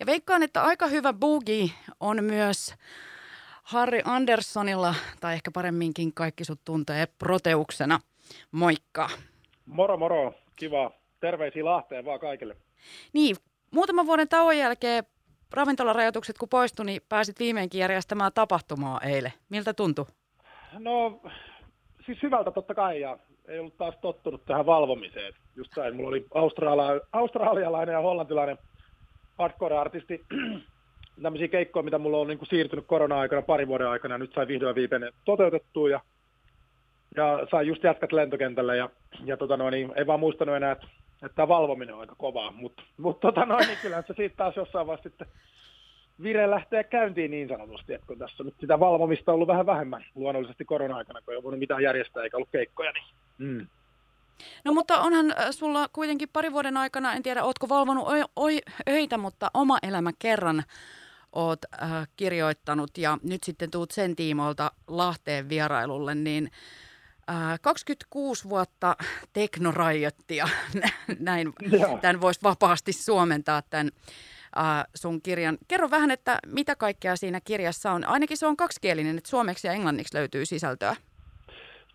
Ja veikkaan, että aika hyvä boogie on myös Harry Anderssonilla, tai ehkä paremminkin kaikki sut tuntee proteuksena. Moikka. Moro moro, kiva. Terveisiä Lahteen vaan kaikille. Niin, muutaman vuoden tauon jälkeen ravintolarajoitukset kun poistui, niin pääsit viimeinkin järjestämään tapahtumaa eilen. Miltä tuntui? No, siis hyvältä totta kai, ja ei ollut taas tottunut tähän valvomiseen. Just näin, mulla oli australia, australialainen ja hollantilainen hardcore-artisti, tämmöisiä keikkoja, mitä mulla on niin kuin siirtynyt korona-aikana pari vuoden aikana, nyt sai vihdoin viimeinen toteutettua, ja, ja sai just jätkät lentokentälle, ja, ja tota noin, niin ei vaan muistanut enää, että, että tämä valvominen on aika kovaa, mutta mut, tota noin, niin kyllä se siitä taas jossain vaiheessa sitten vire lähtee käyntiin niin sanotusti, että kun tässä on nyt sitä valvomista ollut vähän vähemmän luonnollisesti korona-aikana, kun ei ole voinut mitään järjestää eikä ollut keikkoja, niin mm. No mutta onhan äh, sulla kuitenkin pari vuoden aikana, en tiedä, ootko valvonut öitä, mutta oma elämä kerran oot äh, kirjoittanut ja nyt sitten tuut sen tiimoilta Lahteen vierailulle, niin äh, 26 vuotta teknoraiottia, näin tämän voisi vapaasti suomentaa tämän äh, sun kirjan. Kerro vähän, että mitä kaikkea siinä kirjassa on. Ainakin se on kaksikielinen, että suomeksi ja englanniksi löytyy sisältöä.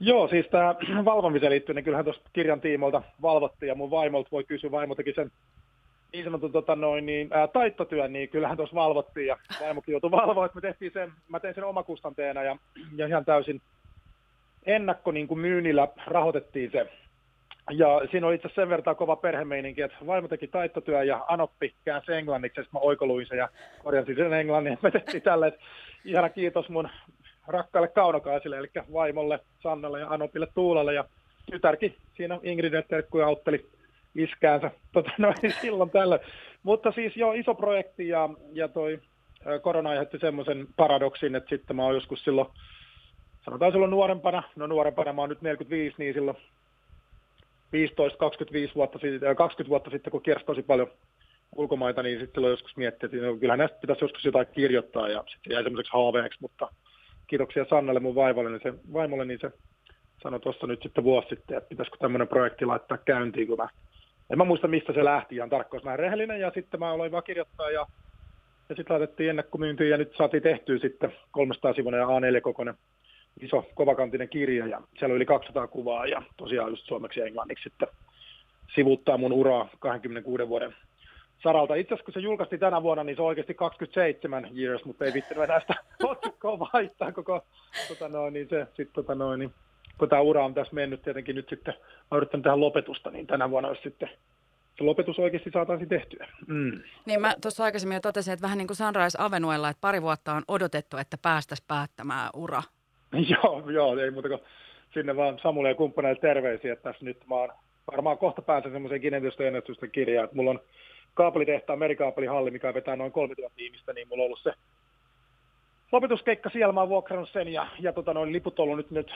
Joo, siis tämä valvomiseen liittyen, niin kyllähän tuossa kirjan tiimoilta valvottiin ja mun vaimolta voi kysyä, vaimo teki sen niin sanotun tota noin, niin, ää, taittotyön, niin kyllähän tuossa valvottiin ja vaimokin joutui valvoa, että me tehtiin sen, mä tein sen omakustanteena ja, ja ihan täysin ennakko niin kuin myynnillä rahoitettiin se. Ja siinä oli itse sen verran kova perhemeininki, että vaimo teki taittotyö ja Anoppi käänsi englanniksi, mä oikoluin sen ja korjasin sen englannin. Me tehtiin tälle, että ihana kiitos mun rakkaille kaunokaisille, eli vaimolle, Sannalle ja Anopille Tuulalle ja tytärkin siinä Ingrid terkkuja autteli iskäänsä tota, noin, silloin tällä. Mutta siis jo iso projekti ja, ja toi korona aiheutti semmoisen paradoksin, että sitten mä oon joskus silloin, sanotaan silloin nuorempana, no nuorempana mä oon nyt 45, niin silloin 15-25 vuotta, 20 vuotta sitten, kun kiersi tosi paljon ulkomaita, niin sitten silloin joskus miettii, että no, kyllähän näistä pitäisi joskus jotain kirjoittaa, ja sitten jäi semmoiseksi haaveeksi, mutta kiitoksia Sannalle mun vaivalle, niin se, vaimolle, niin se sanoi tuossa nyt sitten vuosi sitten, että pitäisikö tämmöinen projekti laittaa käyntiin, kun mä, en mä muista mistä se lähti ihan tarkkaan, mä rehellinen, ja sitten mä aloin vaan kirjoittaa, ja, ja sitten laitettiin ennakkomyyntiin, ja nyt saatiin tehtyä sitten 300 sivuinen ja A4-kokoinen iso kovakantinen kirja, ja siellä oli yli 200 kuvaa, ja tosiaan just suomeksi ja englanniksi sitten sivuttaa mun uraa 26 vuoden saralta. Itse asiassa kun se julkaistiin tänä vuonna, niin se on oikeasti 27 years, mutta ei vittu enää sitä otsikkoa vaihtaa koko, tota noin, niin se sitten tota noin, niin, kun tämä ura on tässä mennyt tietenkin nyt sitten, mä yrittänyt tehdä lopetusta, niin tänä vuonna olisi sitten se lopetus oikeasti saataisiin tehtyä. Mm. Niin mä tuossa aikaisemmin jo totesin, että vähän niin kuin Sunrise Avenuella, että pari vuotta on odotettu, että päästäisiin päättämään ura. joo, joo, ei muuta kuin sinne vaan Samulle ja kumppaneille terveisiä, että tässä nyt mä oon varmaan kohta pääsen semmoiseen kirjaan, että mulla on kaapelitehtaan merikaapelihalli, mikä vetää noin 3000 ihmistä, niin mulla on ollut se lopetuskeikka siellä, mä oon vuokrannut sen ja, ja tota, noin liput on ollut nyt, nyt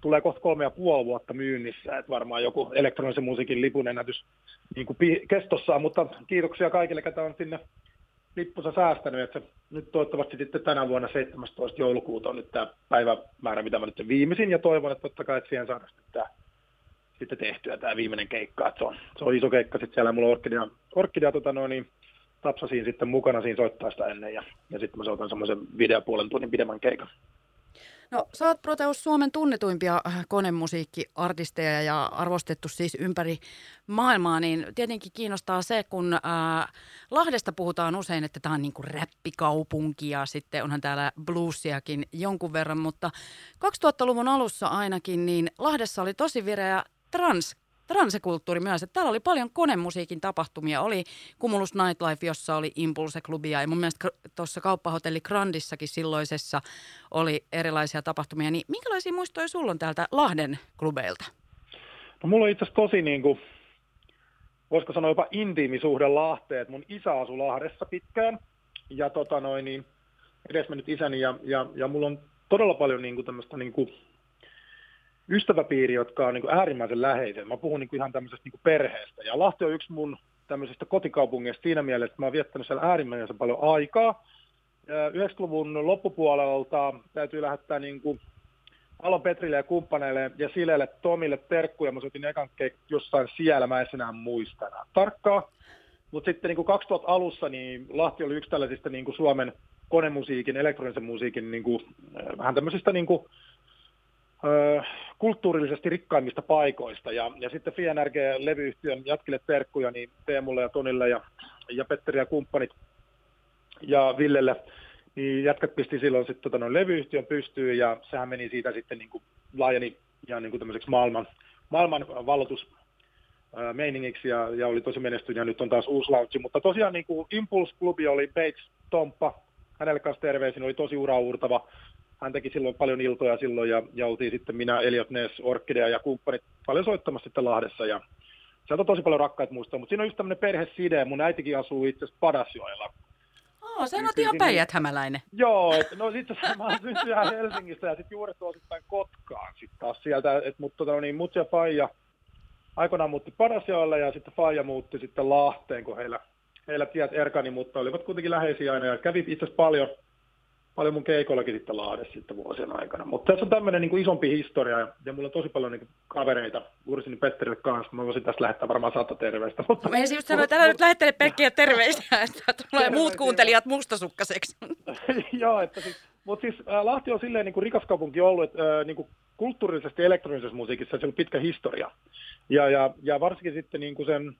tulee kohta kolme ja puoli vuotta myynnissä, että varmaan joku elektronisen musiikin lipun ennätys niin kuin kestossaan, mutta kiitoksia kaikille, ketä on sinne lippunsa säästänyt, että nyt toivottavasti sitten tänä vuonna 17. joulukuuta on nyt tämä päivämäärä, mitä mä nyt viimeisin, ja toivon, että totta kai, että siihen saadaan sitten tämä sitten tehtyä tämä viimeinen keikka. Että se, on, se on iso keikka sitten siellä. Mulla on Orkidea, Orkidea tota noin, niin tapsasin sitten mukana siinä soittaa sitä ennen ja, ja sitten mä soitan semmoisen videopuolen tunnin pidemmän keikan. No sä oot Proteus Suomen tunnetuimpia konemusiikkiartisteja ja arvostettu siis ympäri maailmaa, niin tietenkin kiinnostaa se, kun ää, Lahdesta puhutaan usein, että tämä on niin kuin räppikaupunki ja sitten onhan täällä bluesiakin jonkun verran, mutta 2000-luvun alussa ainakin, niin Lahdessa oli tosi vireä trans transekulttuuri myös. Että täällä oli paljon konemusiikin tapahtumia. Oli Cumulus Nightlife, jossa oli Impulse-klubia ja mun mielestä tuossa kauppahotelli Grandissakin silloisessa oli erilaisia tapahtumia. Niin minkälaisia muistoja sulla on täältä Lahden klubeilta? No mulla on itse asiassa tosi niin kuin, voisiko sanoa jopa intiimisuhde Lahteen. Mun isä asui Lahdessa pitkään ja tota noin, niin edesmennyt isäni ja, ja, ja mulla on todella paljon niin kuin tämmöistä niin kuin ystäväpiiri, jotka on niin kuin äärimmäisen läheisiä. Mä puhun niin kuin ihan tämmöisestä niin kuin perheestä. Ja Lahti on yksi mun tämmöisestä kotikaupungeista siinä mielessä, että mä oon viettänyt siellä äärimmäisen paljon aikaa. 90-luvun loppupuolelta täytyy lähettää niin kuin Alon Petrille ja kumppaneille ja Silelle Tomille terkkuja. Mä soitin ekan jossain siellä, mä en enää muista enää tarkkaa. Mutta sitten niin kuin 2000 alussa niin Lahti oli yksi tällaisista niin kuin Suomen konemusiikin, elektronisen musiikin niin kuin, vähän tämmöisistä niin kuin, kulttuurillisesti rikkaimmista paikoista. Ja, ja sitten FNRG-levyyhtiön jatkille terkkuja niin Teemulle ja Tonille ja, ja Petteri ja kumppanit ja Villelle, niin jätkät pisti silloin sitten tota, levyyhtiön pystyyn ja sehän meni siitä sitten niin kuin laajeni ja niin kuin tämmöiseksi maailman, maailman valotus meiningiksi ja, ja, oli tosi menestynyt ja nyt on taas uusi launchi. Mutta tosiaan niin kuin Impulse-klubi oli Bates Tomppa, hänelle kanssa terveisin, oli tosi uraurtava. Hän teki silloin paljon iltoja silloin ja, ja oltiin sitten minä, Eliot Ness, Orkidea ja kumppanit paljon soittamassa sitten Lahdessa ja sieltä on tosi paljon rakkaita muistaa, mutta siinä on just tämmöinen perheside. Mun äitikin asuu itse asiassa Padasjoella. Oh, sä oot ihan päijät-hämäläinen. Joo, et, no sitten mä oon syntynyt Helsingistä ja sitten juuret osittain Kotkaan sitten taas sieltä, että mut, tota, no niin, mut ja Paija aikoinaan muutti Padasjoelle ja sitten Faija muutti sitten Lahteen, kun heillä, heillä tiet erkani, mutta olivat kuitenkin läheisiä aina ja kävi itse asiassa paljon, paljon mun keikollakin sitten Lahdessa sitten vuosien aikana. Mutta tässä on tämmöinen niin isompi historia ja, ja mulla on tosi paljon niin kavereita Ursinin Petterille kanssa. Mä voisin tässä lähettää varmaan sata terveistä. Mutta, mä ensin just sanoin, että älä nyt lähettele pelkkiä terveistä, että tulee muut kuuntelijat mustasukkaseksi. Joo, että siis, mutta siis äh, Lahti on silleen niin kuin rikas kaupunki ollut, että äh, niin kuin kulttuurisesti elektronisessa musiikissa se on pitkä historia. Ja, ja, ja varsinkin sitten niin kuin sen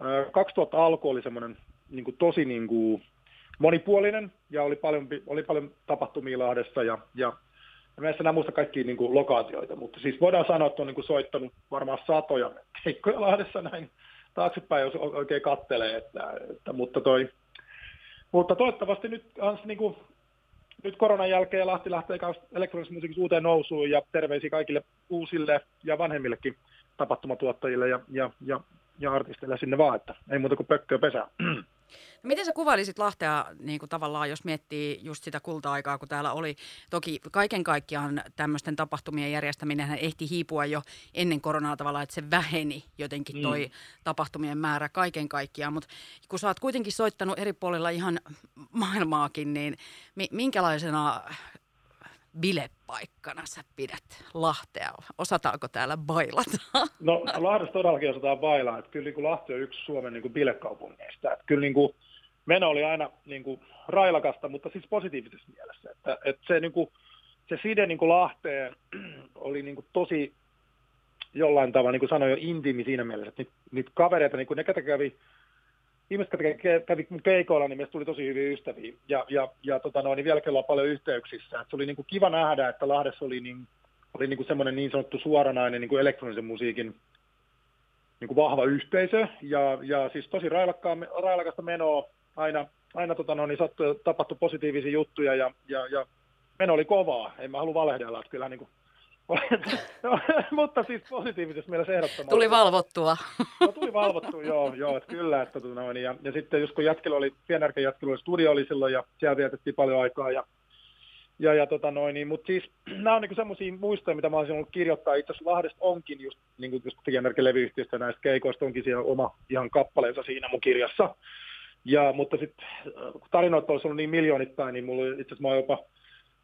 äh, 2000 alku oli semmoinen niin kuin tosi niin kuin monipuolinen ja oli paljon, oli paljon tapahtumia Lahdessa ja, ja Mä en enää muista kaikkia niin kuin, lokaatioita, mutta siis voidaan sanoa, että on niin kuin, soittanut varmaan satoja keikkoja Lahdessa näin taaksepäin, jos oikein kattelee. Että, että, mutta, toi, mutta toivottavasti nyt, Hans, niin kuin, nyt koronan jälkeen Lahti lähtee musiikissa uuteen nousuun ja terveisiä kaikille uusille ja vanhemmillekin tapahtumatuottajille ja, ja, ja, ja artisteille sinne vaan, että ei muuta kuin pökköä pesää. No miten sä kuvailisit Lahtea niin kuin tavallaan, jos miettii just sitä kulta-aikaa, kun täällä oli, toki kaiken kaikkiaan tämmöisten tapahtumien järjestäminen ehti hiipua jo ennen koronaa tavallaan, että se väheni jotenkin toi mm. tapahtumien määrä kaiken kaikkiaan, mutta kun sä oot kuitenkin soittanut eri puolilla ihan maailmaakin, niin minkälaisena bilepaikkana sä pidät Lahtea? Osataanko täällä bailata? No Lahdessa todellakin osataan bailaa. Että kyllä niin kuin Lahti on yksi Suomen niin kuin bilekaupungeista. Että kyllä niin kuin, meno oli aina niin kuin, railakasta, mutta siis positiivisessa mielessä. Että, että se, niin kuin, se side niin kuin Lahteen oli niin kuin, tosi jollain tavalla, niin kuin sanoin jo, intiimi siinä mielessä, että niitä, niitä kavereita, niin kuin ne, ketä kävi ihmiset, jotka kävi keikoilla, niin meistä tuli tosi hyviä ystäviä. Ja, ja, ja tota noin, niin vieläkin ollaan paljon yhteyksissä. Et se oli niin kuin kiva nähdä, että Lahdessa oli, niin, oli niin kuin semmoinen niin sanottu suoranainen niin kuin elektronisen musiikin niin kuin vahva yhteisö. Ja, ja siis tosi railakasta menoa. Aina, aina tota noin, niin sattui, tapahtui positiivisia juttuja ja, ja, ja meno oli kovaa. En mä halua valehdella, että kyllähän niin kuin no, mutta siis positiivisessa mielessä ehdottomasti. Tuli valvottua. no tuli valvottua, joo, joo että kyllä. Että, tota noin, ja, ja sitten just kun jätkellä oli, pienärken jätkellä oli studio oli silloin ja siellä vietettiin paljon aikaa ja ja, ja tota noin, niin, mutta siis nämä on niin semmoisia muistoja, mitä mä olisin ollut kirjoittaa. Itse asiassa Lahdesta onkin just, niin kuin just levyyhtiöstä näistä keikoista onkin siellä oma ihan kappaleensa siinä mun kirjassa. Ja, mutta sitten kun tarinoita olisi ollut niin miljoonittain, niin mulla itse asiassa mä jopa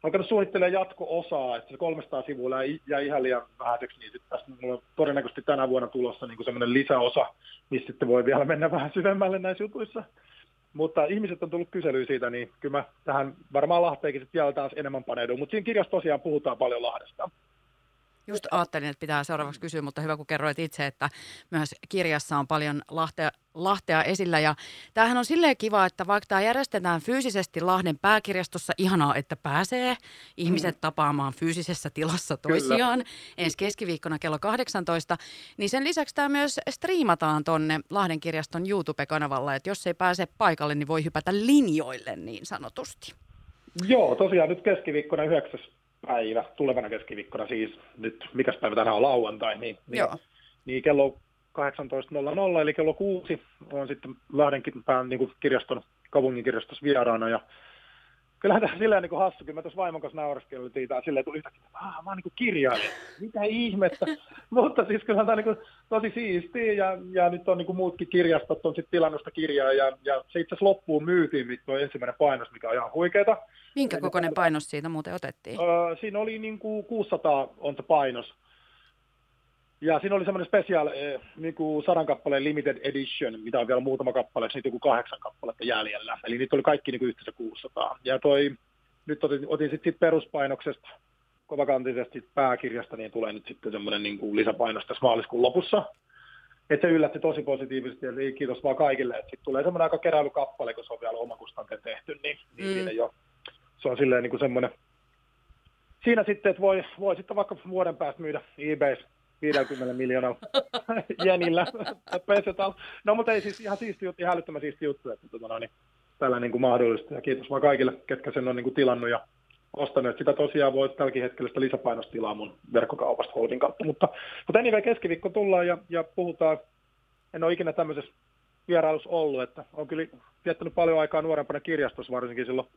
alkanut suunnittelemaan jatko-osaa, että se 300 sivuilla jäi ihan liian vähäiseksi, niin sitten tässä mulla on todennäköisesti tänä vuonna tulossa niin semmoinen lisäosa, missä sitten voi vielä mennä vähän syvemmälle näissä jutuissa. Mutta ihmiset on tullut kyselyä siitä, niin kyllä mä tähän varmaan Lahteenkin sitten vielä taas enemmän paneudun. Mutta siinä kirjassa tosiaan puhutaan paljon Lahdesta. Just ajattelin, että pitää seuraavaksi kysyä, mutta hyvä kun kerroit itse, että myös kirjassa on paljon Lahtea, Lahtea esillä. Ja tämähän on silleen kiva, että vaikka tämä järjestetään fyysisesti Lahden pääkirjastossa, ihanaa, että pääsee ihmiset mm. tapaamaan fyysisessä tilassa toisiaan Kyllä. ensi keskiviikkona kello 18, niin sen lisäksi tämä myös striimataan tonne Lahden kirjaston YouTube-kanavalla, että jos ei pääse paikalle, niin voi hypätä linjoille niin sanotusti. Joo, tosiaan nyt keskiviikkona 9 päivä, tulevana keskiviikkona siis, nyt mikäs päivä tänään on lauantai, niin, niin, niin kello 18.00, eli kello kuusi on sitten Lahdenkin pään niin kuin kirjaston, kaupungin kirjastossa vieraana, ja kyllähän tämä silleen niin hassu, kyllä mä tuossa vaimon kanssa nauraskeltiin, tai silleen tuli yhtäkkiä, että mä oon niin kirjailija, mitä ihmettä, mutta siis kyllä tämä on niin tosi siistiä, ja, ja nyt on niin kuin muutkin kirjastot on sitten tilannusta kirjaa, ja, ja se itse asiassa loppuun myytiin, tuo ensimmäinen painos, mikä on ihan huikeeta, Minkä kokoinen painos siitä muuten otettiin? Öö, siinä oli niin kuin 600 on se painos. Ja siinä oli semmoinen special eh, niin kuin sadan kappaleen limited edition, mitä on vielä muutama kappale, niitä joku kahdeksan kappaletta jäljellä. Eli niitä oli kaikki niin kuin yhteensä 600. Ja toi, nyt otin, otin sitten sit peruspainoksesta kovakantisesti pääkirjasta, niin tulee nyt sitten semmoinen niin kuin lisäpainos tässä maaliskuun lopussa. Että se yllätti tosi positiivisesti, eli kiitos vaan kaikille. Että sitten tulee semmoinen aika keräilykappale, kun se on vielä omakustanteen tehty, niin, niin mm. siinä jo, se on silleen niin kuin semmoinen, siinä sitten, että voi, voi sitten vaikka vuoden päästä myydä eBay 50 miljoonalla jenillä. no mutta ei siis ihan siisti juttu, ihan älyttömän siisti juttu, että tota, no, niin, tällä niin kuin mahdollista. Ja kiitos vaan kaikille, ketkä sen on niin kuin tilannut ja ostanut. Sitä tosiaan voi tälläkin hetkellä sitä lisäpainostilaa mun verkkokaupasta Holdin kautta. Mutta, mutta anyway, keskiviikko tullaan ja, ja puhutaan. En ole ikinä tämmöisessä vierailussa ollut, että on kyllä viettänyt paljon aikaa nuorempana kirjastossa, varsinkin silloin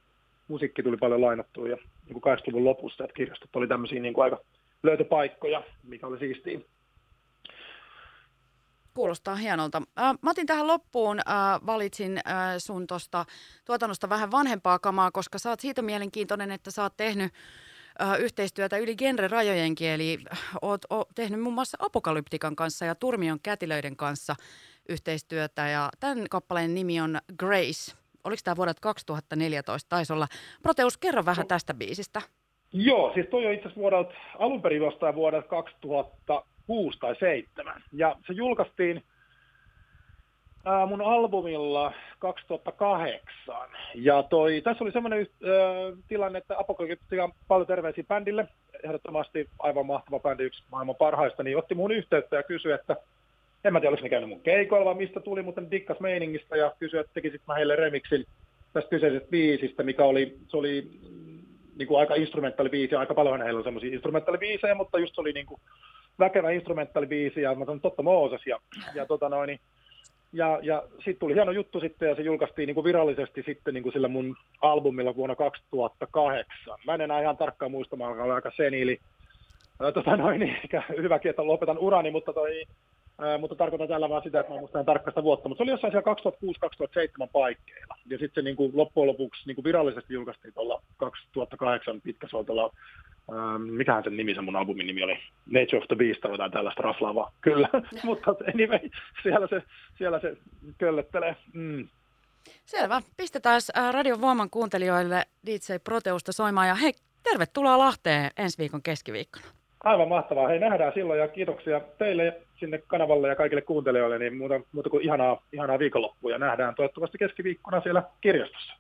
musiikki tuli paljon lainattua ja niin kuin 80-luvun lopussa, että kirjastot oli tämmöisiä niin kuin aika löytöpaikkoja, mikä oli siistiä. Kuulostaa hienolta. Äh, mä otin tähän loppuun, äh, valitsin äh, sun tuosta tuotannosta vähän vanhempaa kamaa, koska sä oot siitä mielenkiintoinen, että sä oot tehnyt äh, yhteistyötä yli genre-rajojenkin, eli oot, oot tehnyt muun muassa Apokalyptikan kanssa ja Turmion kätilöiden kanssa yhteistyötä, ja tämän kappaleen nimi on Grace. Oliko tämä vuodet 2014? Taisi olla. Proteus, kerro vähän tästä biisistä. Joo, siis toi on itse asiassa vuodelta, alun perin jostain vuodelta 2006 tai 2007. Ja se julkaistiin ää, mun albumilla 2008. Ja toi, tässä oli semmoinen tilanne, että Apokalyptika on paljon terveisiä bändille, ehdottomasti aivan mahtava bändi, yksi maailman parhaista, niin otti mun yhteyttä ja kysyi, että en mä tiedä, oliko ne käynyt mun keikoilla vai mistä tuli, mutta ne dikkas meiningistä ja kysyi, että tekisit mä heille remixin tästä kyseisestä biisistä, mikä oli, se oli niin kuin aika instrumentaalibiisi, aika paljon heillä on semmoisia instrumentaalibiisejä, mutta just oli niin kuin väkevä instrumentaalibiisi, ja mä sanon totta Mooses, ja, ja, tota noin, ja, ja sitten tuli hieno juttu sitten, ja se julkaistiin niin kuin virallisesti sitten niin kuin sillä mun albumilla vuonna 2008. Mä en enää ihan tarkkaan muista, mä olen aika seniili, tota noin, niin, hyväkin, että lopetan urani, mutta toi, mutta tarkoitan tällä vaan sitä, että mä muistan tarkasta vuotta, mutta se oli jossain siellä 2006-2007 paikkeilla. Ja sitten se niin kuin loppujen lopuksi niin kuin virallisesti julkaistiin tuolla 2008 pitkäsoitolla, mikähän sen nimi, se mun albumin nimi oli, Nature of the Beast tai jotain tällaista raflaavaa, kyllä, mutta anyway, siellä se, siellä se köllettelee. Mm. Selvä. Pistetään Radion Voiman kuuntelijoille DJ Proteusta soimaan ja hei, tervetuloa Lahteen ensi viikon keskiviikkona. Aivan mahtavaa. Hei, nähdään silloin ja kiitoksia teille sinne kanavalle ja kaikille kuuntelijoille, niin muuta, muuta kuin ihanaa, ihanaa viikonloppua ja nähdään toivottavasti keskiviikkona siellä kirjastossa.